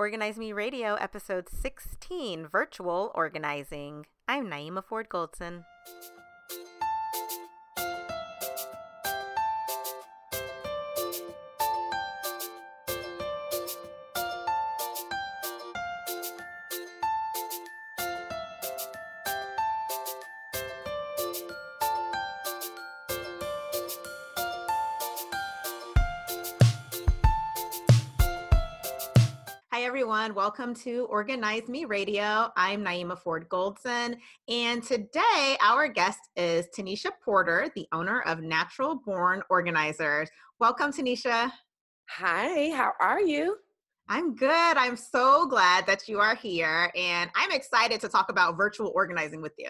Organize Me Radio, episode 16 Virtual Organizing. I'm Naima Ford Goldson. Welcome to Organize Me Radio. I'm Naima Ford Goldson. And today, our guest is Tanisha Porter, the owner of Natural Born Organizers. Welcome, Tanisha. Hi, how are you? I'm good. I'm so glad that you are here. And I'm excited to talk about virtual organizing with you.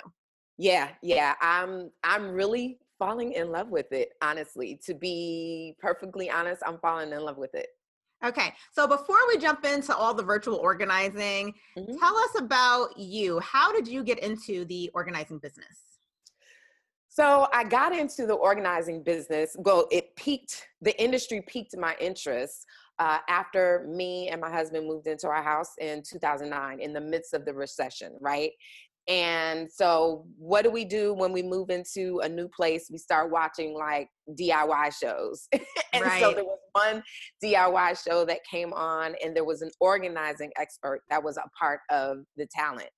Yeah, yeah. I'm I'm really falling in love with it, honestly. To be perfectly honest, I'm falling in love with it. Okay, so before we jump into all the virtual organizing, mm-hmm. tell us about you. How did you get into the organizing business? So I got into the organizing business. Well, it piqued, the industry piqued my interest uh, after me and my husband moved into our house in 2009 in the midst of the recession, right? And so, what do we do when we move into a new place? We start watching like DIY shows. and right. so, there was one DIY show that came on, and there was an organizing expert that was a part of the talent.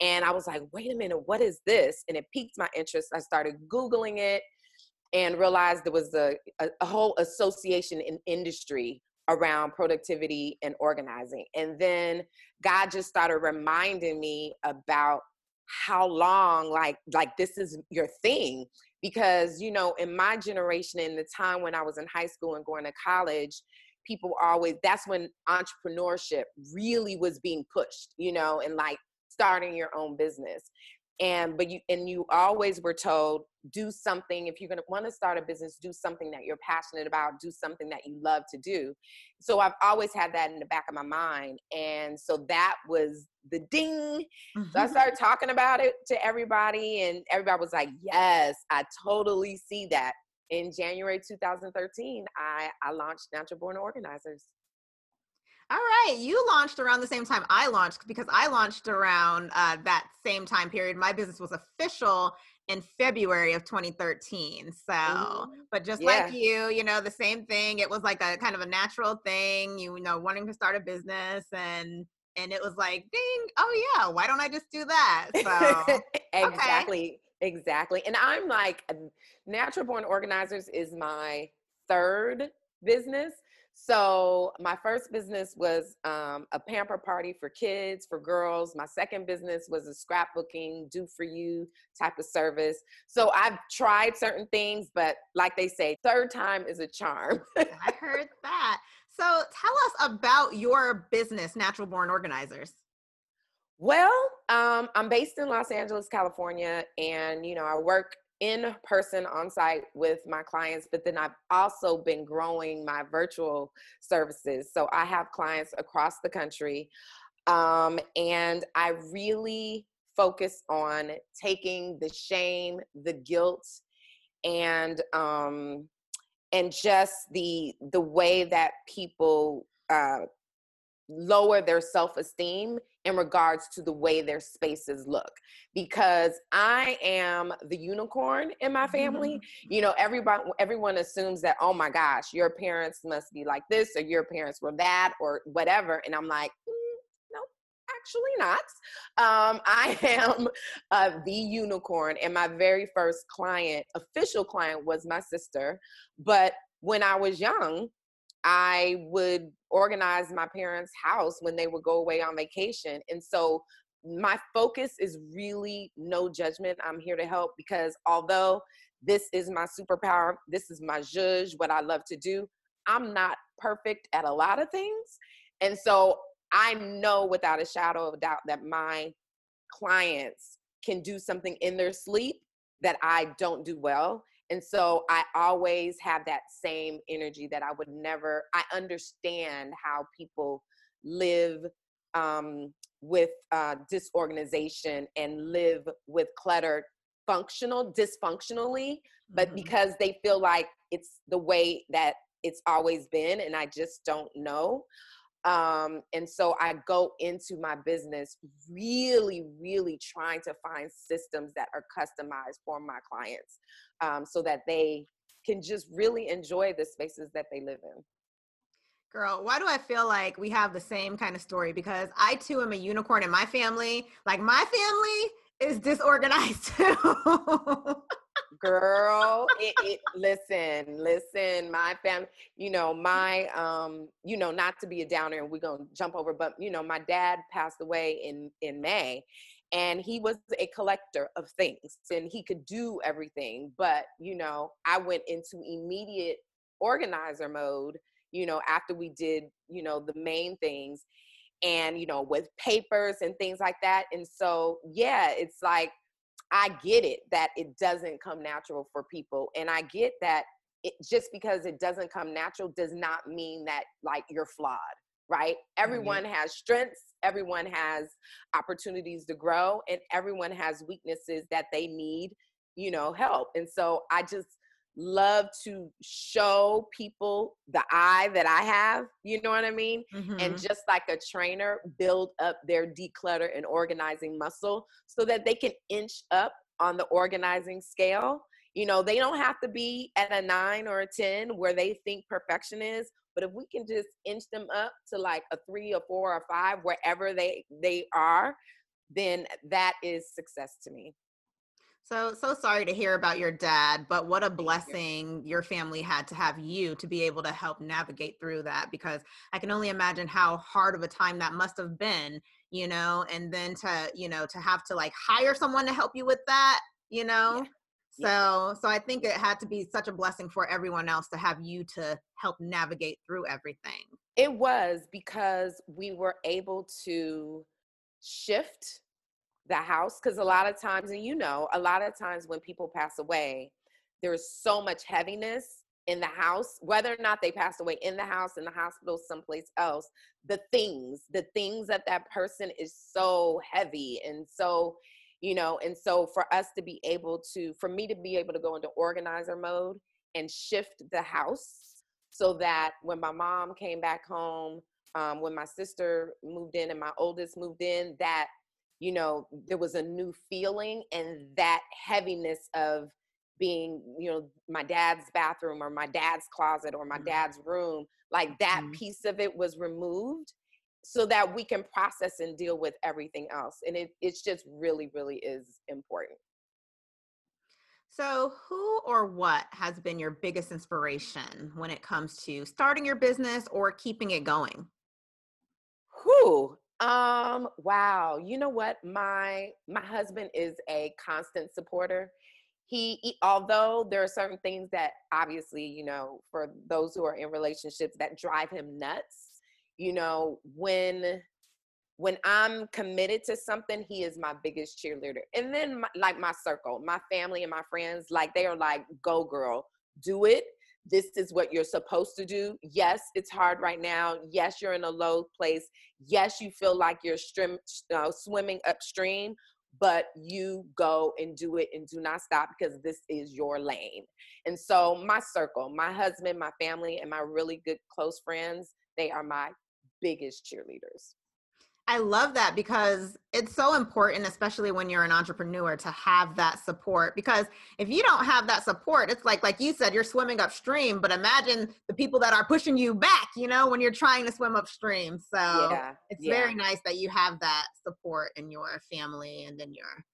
And I was like, wait a minute, what is this? And it piqued my interest. I started Googling it and realized there was a, a, a whole association in industry around productivity and organizing. And then God just started reminding me about how long like like this is your thing because you know in my generation in the time when i was in high school and going to college people always that's when entrepreneurship really was being pushed you know and like starting your own business. And but you and you always were told do something if you're going to want to start a business do something that you're passionate about do something that you love to do so i've always had that in the back of my mind and so that was the ding mm-hmm. so i mm-hmm. started talking about it to everybody and everybody was like yes i totally see that in january 2013 i i launched natural born organizers all right, you launched around the same time I launched because I launched around uh, that same time period. My business was official in February of 2013. So, mm-hmm. but just yeah. like you, you know, the same thing. It was like a kind of a natural thing, you know, wanting to start a business and and it was like, ding, oh yeah, why don't I just do that? So exactly, okay. exactly. And I'm like, Natural Born Organizers is my third business. So my first business was um, a pamper party for kids, for girls. My second business was a scrapbooking, do for you type of service. So I've tried certain things, but like they say, third time is a charm. I heard that. So tell us about your business, Natural Born Organizers. Well, um, I'm based in Los Angeles, California, and you know I work in person on site with my clients, but then I've also been growing my virtual services. So I have clients across the country. Um, and I really focus on taking the shame, the guilt, and um, and just the the way that people uh, lower their self-esteem in regards to the way their spaces look because i am the unicorn in my family mm-hmm. you know everybody everyone assumes that oh my gosh your parents must be like this or your parents were that or whatever and i'm like mm, no actually not um, i am uh, the unicorn and my very first client official client was my sister but when i was young I would organize my parents' house when they would go away on vacation. And so my focus is really no judgment. I'm here to help because although this is my superpower, this is my zhuzh, what I love to do, I'm not perfect at a lot of things. And so I know without a shadow of a doubt that my clients can do something in their sleep that I don't do well. And so I always have that same energy that I would never, I understand how people live um, with uh, disorganization and live with clutter functional, dysfunctionally, but mm-hmm. because they feel like it's the way that it's always been and I just don't know. Um, and so I go into my business really, really trying to find systems that are customized for my clients um, so that they can just really enjoy the spaces that they live in. Girl, why do I feel like we have the same kind of story? Because I too am a unicorn in my family. Like my family is disorganized too. Girl it, it, listen listen my family you know my um you know not to be a downer and we're gonna jump over but you know my dad passed away in in may and he was a collector of things and he could do everything but you know i went into immediate organizer mode you know after we did you know the main things and you know with papers and things like that and so yeah it's like I get it that it doesn't come natural for people. And I get that it, just because it doesn't come natural does not mean that like you're flawed, right? Everyone mm-hmm. has strengths, everyone has opportunities to grow, and everyone has weaknesses that they need, you know, help. And so I just love to show people the eye that I have, you know what I mean? Mm-hmm. And just like a trainer, build up their declutter and organizing muscle so that they can inch up on the organizing scale. You know, they don't have to be at a nine or a 10 where they think perfection is, but if we can just inch them up to like a three or four or five, wherever they they are, then that is success to me. So, so sorry to hear about your dad, but what a blessing your family had to have you to be able to help navigate through that because I can only imagine how hard of a time that must have been, you know, and then to, you know, to have to like hire someone to help you with that, you know. Yeah. So, so I think it had to be such a blessing for everyone else to have you to help navigate through everything. It was because we were able to shift the house because a lot of times and you know a lot of times when people pass away there's so much heaviness in the house whether or not they pass away in the house in the hospital someplace else the things the things that that person is so heavy and so you know and so for us to be able to for me to be able to go into organizer mode and shift the house so that when my mom came back home um, when my sister moved in and my oldest moved in that you know there was a new feeling and that heaviness of being you know my dad's bathroom or my dad's closet or my mm-hmm. dad's room like that mm-hmm. piece of it was removed so that we can process and deal with everything else and it it's just really really is important so who or what has been your biggest inspiration when it comes to starting your business or keeping it going who um, wow. You know what? My my husband is a constant supporter. He, he, although there are certain things that obviously, you know, for those who are in relationships that drive him nuts, you know, when when I'm committed to something, he is my biggest cheerleader. And then my, like my circle, my family and my friends, like they are like, "Go girl, do it." This is what you're supposed to do. Yes, it's hard right now. Yes, you're in a low place. Yes, you feel like you're uh, swimming upstream, but you go and do it and do not stop because this is your lane. And so, my circle, my husband, my family, and my really good close friends, they are my biggest cheerleaders. I love that because it's so important, especially when you're an entrepreneur, to have that support. Because if you don't have that support, it's like, like you said, you're swimming upstream. But imagine the people that are pushing you back, you know, when you're trying to swim upstream. So yeah, it's yeah. very nice that you have that support in your family and in your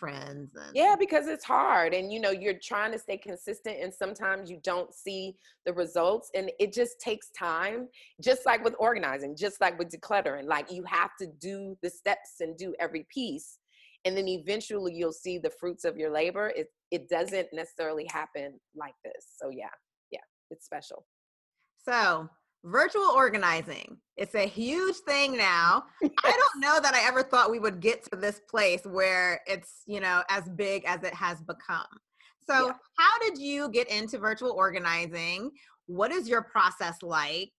friends and yeah because it's hard and you know you're trying to stay consistent and sometimes you don't see the results and it just takes time just like with organizing just like with decluttering like you have to do the steps and do every piece and then eventually you'll see the fruits of your labor it it doesn't necessarily happen like this so yeah yeah it's special. So virtual organizing it's a huge thing now. Yes. i don't know that i ever thought we would get to this place where it's you know as big as it has become. So yeah. how did you get into virtual organizing? What is your process like?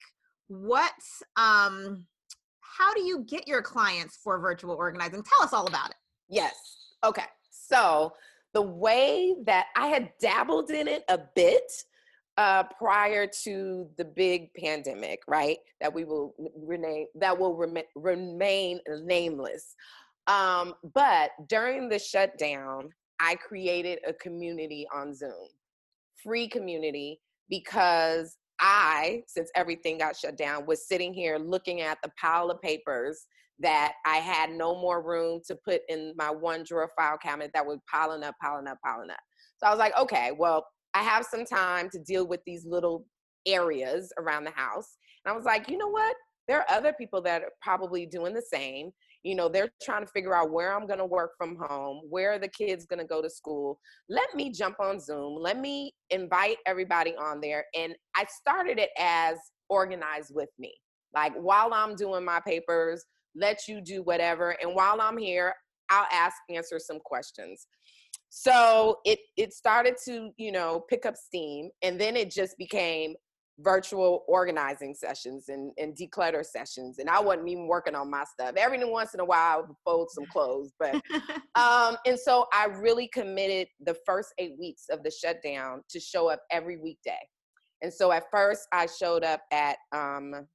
What um how do you get your clients for virtual organizing? Tell us all about it. Yes. Okay. So the way that i had dabbled in it a bit uh, prior to the big pandemic, right? That we will rename that will rem- remain nameless. Um, but during the shutdown, I created a community on Zoom, free community, because I, since everything got shut down, was sitting here looking at the pile of papers that I had no more room to put in my one drawer file cabinet that was piling up, piling up, piling up. So I was like, okay, well, I have some time to deal with these little areas around the house. And I was like, you know what? There are other people that are probably doing the same. You know, they're trying to figure out where I'm going to work from home, where are the kids going to go to school. Let me jump on Zoom. Let me invite everybody on there. And I started it as organized with me. Like while I'm doing my papers, let you do whatever. And while I'm here, I'll ask, answer some questions so it it started to you know pick up steam and then it just became virtual organizing sessions and, and declutter sessions and i wasn't even working on my stuff. Every once in a while i would fold some clothes but um and so i really committed the first eight weeks of the shutdown to show up every weekday. And so at first i showed up at um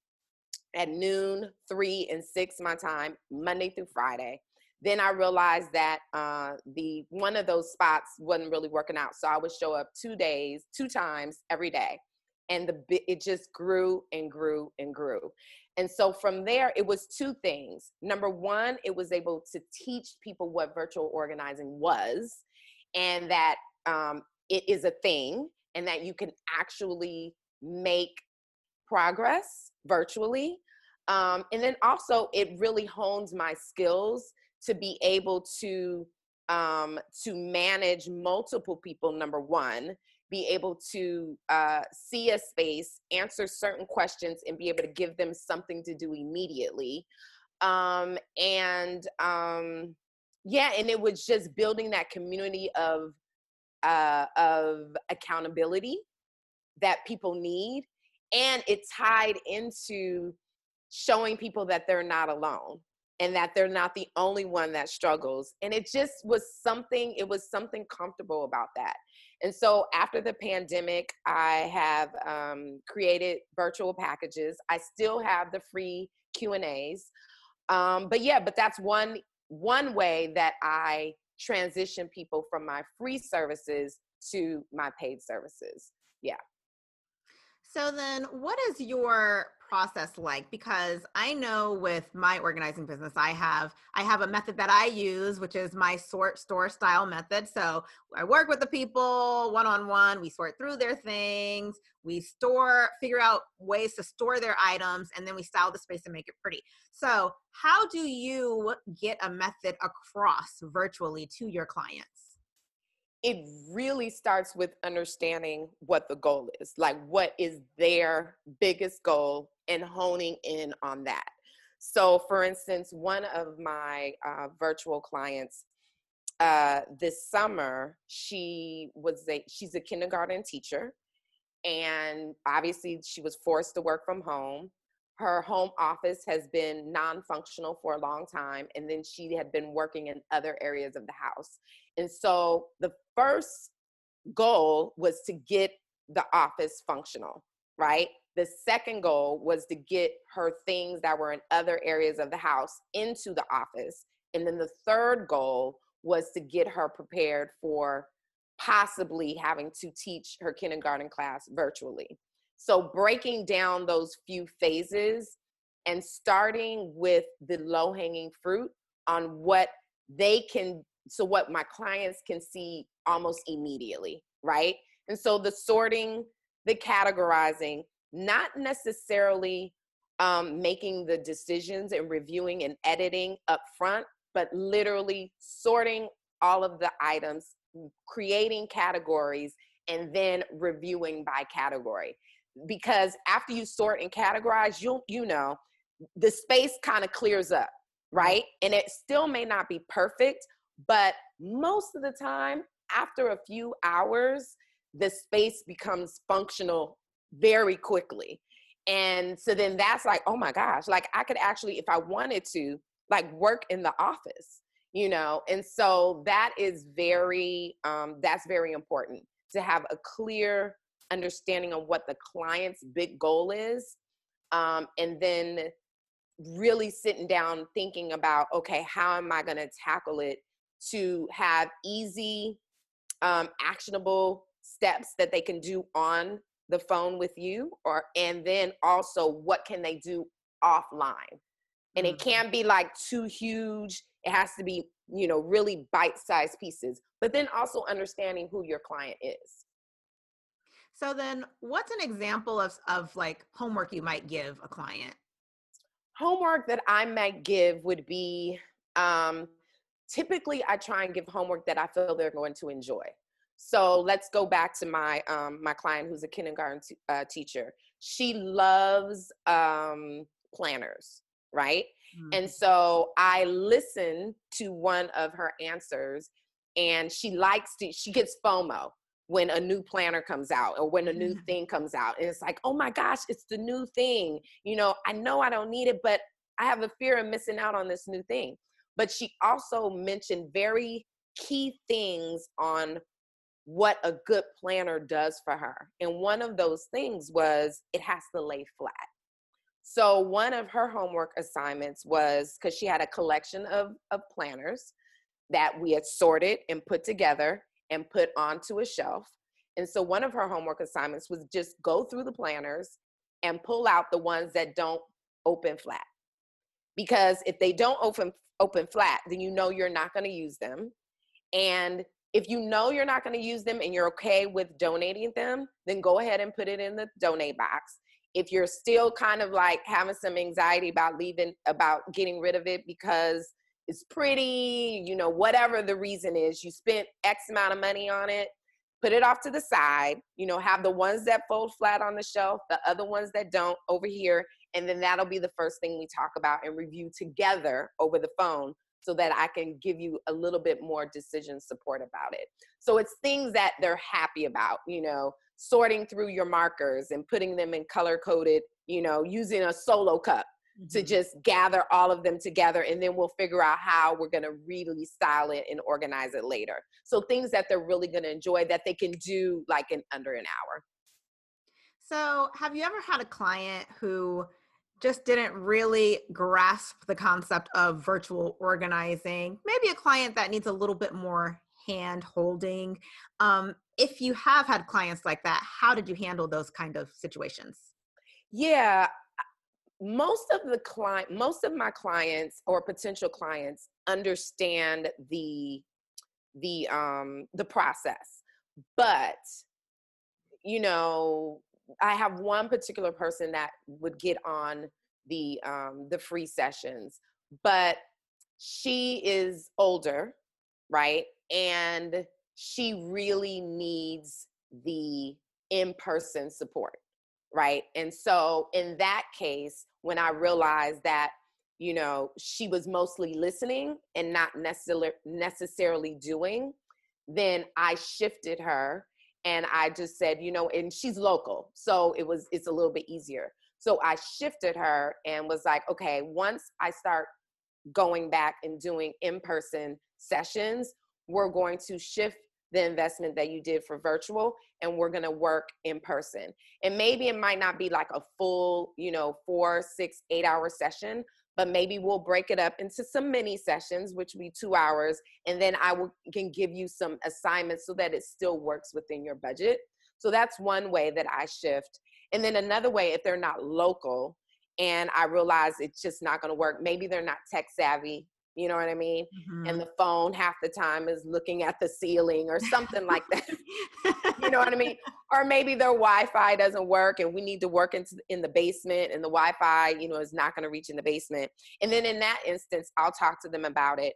at noon three and six my time monday through friday then I realized that uh, the one of those spots wasn't really working out. So I would show up two days, two times every day, and the it just grew and grew and grew. And so from there, it was two things. Number one, it was able to teach people what virtual organizing was, and that um, it is a thing, and that you can actually make progress virtually. Um, and then also, it really hones my skills to be able to um, to manage multiple people number one be able to uh, see a space answer certain questions and be able to give them something to do immediately. Um, and um, yeah and it was just building that community of uh, of accountability that people need and it tied into showing people that they're not alone and that they're not the only one that struggles and it just was something it was something comfortable about that. And so after the pandemic i have um, created virtual packages. I still have the free q and a's um, but yeah but that's one one way that i transition people from my free services to my paid services. Yeah. So then what is your process like because i know with my organizing business i have i have a method that i use which is my sort store style method. So i work with the people one on one we sort through their things we store figure out ways to store their items and then we style the space and make it pretty. So how do you get a method across virtually to your clients it really starts with understanding what the goal is like what is their biggest goal and honing in on that. So for instance one of my uh, virtual clients uh, this summer she was a she's a kindergarten teacher and obviously she was forced to work from home her home office has been non-functional for a long time and then she had been working in other areas of the house. And so the first goal was to get the office functional right? The second goal was to get her things that were in other areas of the house into the office. And then the third goal was to get her prepared for possibly having to teach her kindergarten class virtually so breaking down those few phases and starting with the low hanging fruit on what they can, so what my clients can see almost immediately, right? And so the sorting, the categorizing, not necessarily um, making the decisions and reviewing and editing up front, but literally sorting all of the items, creating categories, and then reviewing by category because after you sort and categorize, you you know, the space kind of clears up, right? And it still may not be perfect, but most of the time, after a few hours, the space becomes functional very quickly. And so then that's like, oh my gosh, like I could actually, if I wanted to, like work in the office, you know? And so that is very, um, that's very important to have a clear understanding of what the client's big goal is, um, and then really sitting down thinking about okay, how am I going to tackle it to have easy, um, actionable steps that they can do on the phone with you, or and then also what can they do offline? And it mm-hmm. can't be like too huge it has to be you know really bite-sized pieces but then also understanding who your client is so then what's an example of of like homework you might give a client homework that i might give would be um typically i try and give homework that i feel they're going to enjoy so let's go back to my um my client who's a kindergarten t- uh, teacher she loves um planners right? Mm-hmm. And so I listened to one of her answers and she likes to, she gets FOMO when a new planner comes out or when a new mm-hmm. thing comes out. And it's like, oh my gosh, it's the new thing. You know, I know I don't need it, but I have a fear of missing out on this new thing. But she also mentioned very key things on what a good planner does for her. And one of those things was it has to lay flat. So one of her homework assignments was because she had a collection of, of planners that we had sorted and put together and put onto a shelf. And so one of her homework assignments was just go through the planners and pull out the ones that don't open flat. Because if they don't open open flat, then you know you're not going to use them. And if you know you're not going to use them and you're okay with donating them, then go ahead and put it in the donate box if you're still kind of like having some anxiety about leaving about getting rid of it because it's pretty you know whatever the reason is you spent x amount of money on it put it off to the side you know have the ones that fold flat on the shelf the other ones that don't over here and then that'll be the first thing we talk about and review together over the phone so that I can give you a little bit more decision support about it. So it's things that they're happy about, you know, sorting through your markers and putting them in color coded, you know, using a solo cup mm-hmm. to just gather all of them together and then we'll figure out how we're going to really style it and organize it later. So things that they're really going to enjoy that they can do like in under an hour. So, have you ever had a client who just didn't really grasp the concept of virtual organizing? Maybe a client that needs a little bit more hand holding. Um, if you have had clients like that, how did you handle those kind of situations? Yeah, most of the client, most of my clients or potential clients understand the the um the process, but you know, I have one particular person that would get on the um the free sessions, but she is older, right? And she really needs the in-person support right? And so in that case when i realized that you know she was mostly listening and not necessarily necessarily doing then i shifted her and i just said you know and she's local so it was it's a little bit easier. So i shifted her and was like okay once i start going back and doing in-person sessions we're going to shift the investment that you did for virtual and we're going to work in person. And maybe it might not be like a full you know four six eight hour session but maybe we'll break it up into some mini sessions which will be two hours and then i will can give you some assignments so that it still works within your budget. So that's one way that i shift. And then another way if they're not local and i realize it's just not going to work maybe they're not tech savvy you know what I mean? Mm-hmm. And the phone half the time is looking at the ceiling or something like that. you know what I mean? Or maybe their Wi-Fi doesn't work and we need to work into in the basement and the Wi-Fi, you know, is not going to reach in the basement. And then in that instance, I'll talk to them about it.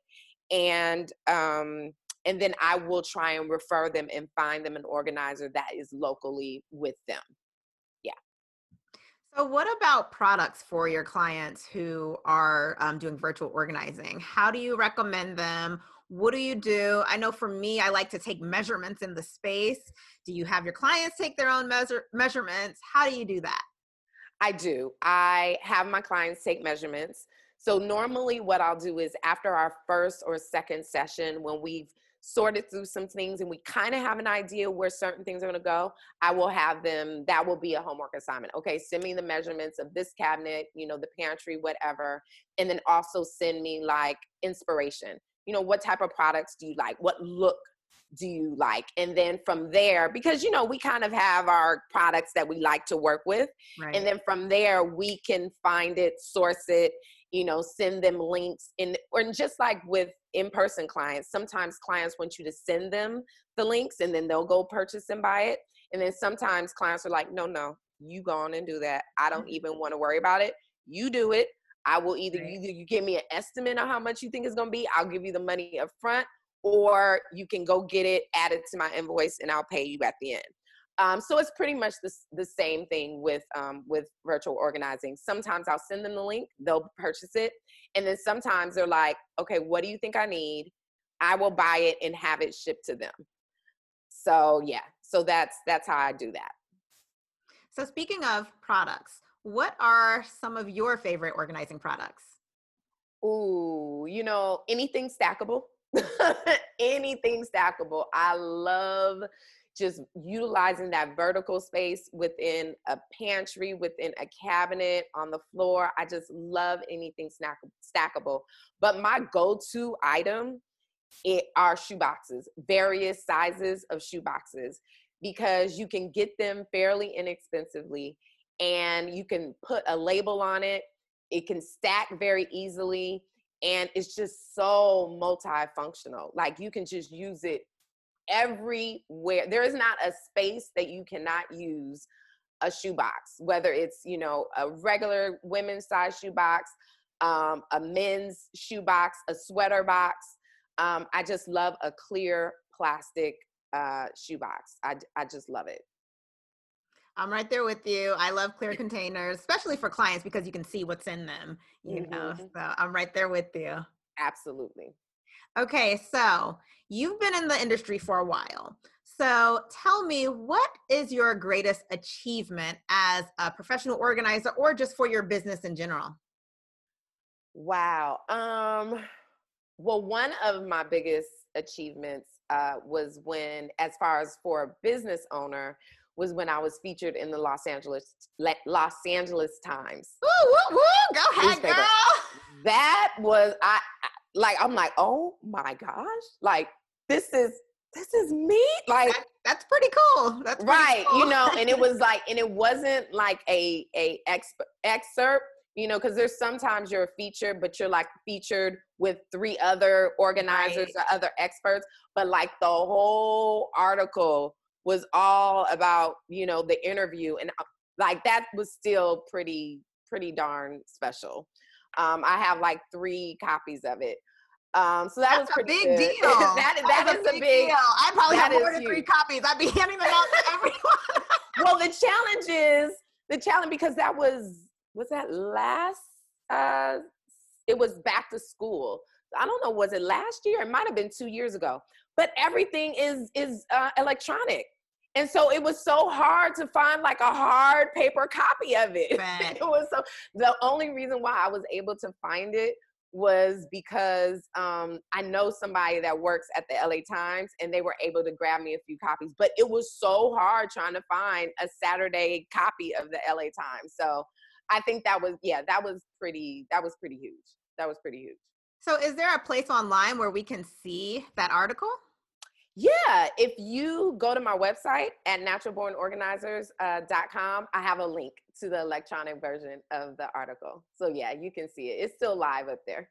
And um and then I will try and refer them and find them an organizer that is locally with them. So, what about products for your clients who are um, doing virtual organizing? How do you recommend them? What do you do? I know for me, I like to take measurements in the space. Do you have your clients take their own measure- measurements? How do you do that? I do. I have my clients take measurements. So, normally, what I'll do is after our first or second session, when we've sorted through some things and we kind of have an idea where certain things are going to go, I will have them, that will be a homework assignment. Okay, send me the measurements of this cabinet, you know, the pantry, whatever. And then also send me like inspiration. You know, what type of products do you like? What look do you like? And then from there, because you know, we kind of have our products that we like to work with. Right. And then from there, we can find it, source it, you know, send them links and or just like with in-person clients, sometimes clients want you to send them the links and then they'll go purchase and buy it. And then sometimes clients are like, no, no, you go on and do that. I don't mm-hmm. even want to worry about it. You do it. I will either right. either you give me an estimate on how much you think it's gonna be, I'll give you the money up front, or you can go get it, add it to my invoice, and I'll pay you at the end. Um, so it's pretty much the, the same thing with um, with virtual organizing. Sometimes I'll send them the link, they'll purchase it, and then sometimes they're like, "Okay, what do you think I need? I will buy it and have it shipped to them." So yeah, so that's that's how I do that. So speaking of products, what are some of your favorite organizing products? Ooh, you know, anything stackable. anything stackable. I love just utilizing that vertical space within a pantry, within a cabinet, on the floor. I just love anything snack- stackable. But my go to item it are shoe boxes, various sizes of shoe boxes, because you can get them fairly inexpensively and you can put a label on it. It can stack very easily and it's just so multifunctional. Like you can just use it everywhere. There is not a space that you cannot use a shoebox, whether it's, you know, a regular women's size shoebox, um, a men's shoebox, a sweater box. Um, I just love a clear plastic uh, shoebox. I, I just love it. I'm right there with you. I love clear containers, especially for clients because you can see what's in them, you mm-hmm. know. So I'm right there with you. Absolutely. Okay, so you've been in the industry for a while. So tell me, what is your greatest achievement as a professional organizer or just for your business in general? Wow. Um, well, one of my biggest achievements uh, was when, as far as for a business owner, was when I was featured in the Los Angeles Los Angeles Times. Woo, woo, woo. Go ahead, girl. That was I like I'm like, oh my gosh, like this is this is me. Like that, that's pretty cool. That's pretty right, cool. you know, and it was like, and it wasn't like a a exp- excerpt, you know, because there's sometimes you're featured, but you're like featured with three other organizers right. or other experts, but like the whole article was all about you know the interview and uh, like that was still pretty pretty darn special um, I have like three copies of it. Um, so that That's was a big good. deal. that, that is a big, big deal. I probably have more than huge. three copies. I'd be handing them out to everyone. well, the challenge is the challenge because that was was that last uh it was back to school. I don't know, was it last year? It might have been two years ago. But everything is is uh, electronic. And so it was so hard to find like a hard paper copy of it. Right. it was so the only reason why I was able to find it was because um, I know somebody that works at the LA Times and they were able to grab me a few copies. But it was so hard trying to find a Saturday copy of the LA Times. So I think that was, yeah, that was pretty, that was pretty huge. That was pretty huge. So is there a place online where we can see that article? Yeah, if you go to my website at naturalbornorganizers.com, uh, I have a link to the electronic version of the article. So yeah, you can see it. It's still live up there.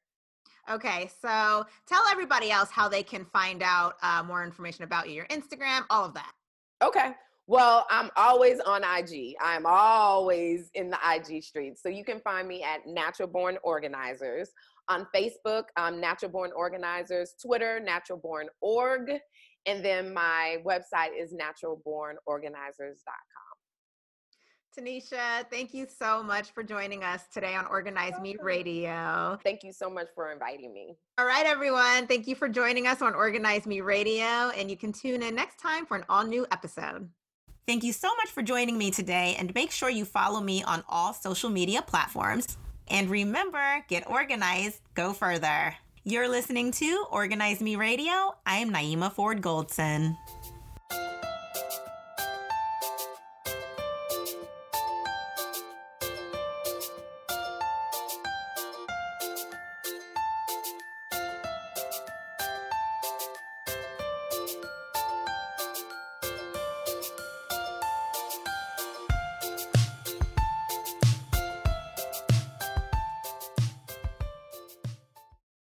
Okay, so tell everybody else how they can find out uh, more information about you, your Instagram, all of that. Okay. Well, I'm always on IG. I'm always in the IG streets. So you can find me at Natural Born Organizers. On Facebook, um, Natural Born Organizers. Twitter, Natural Born Org. And then my website is naturalbornorganizers.com. Tanisha, thank you so much for joining us today on Organize Me Radio. Thank you so much for inviting me. All right, everyone. Thank you for joining us on Organize Me Radio. And you can tune in next time for an all new episode. Thank you so much for joining me today. And make sure you follow me on all social media platforms. And remember, get organized, go further. You're listening to Organize Me Radio. I am Naima Ford Goldson.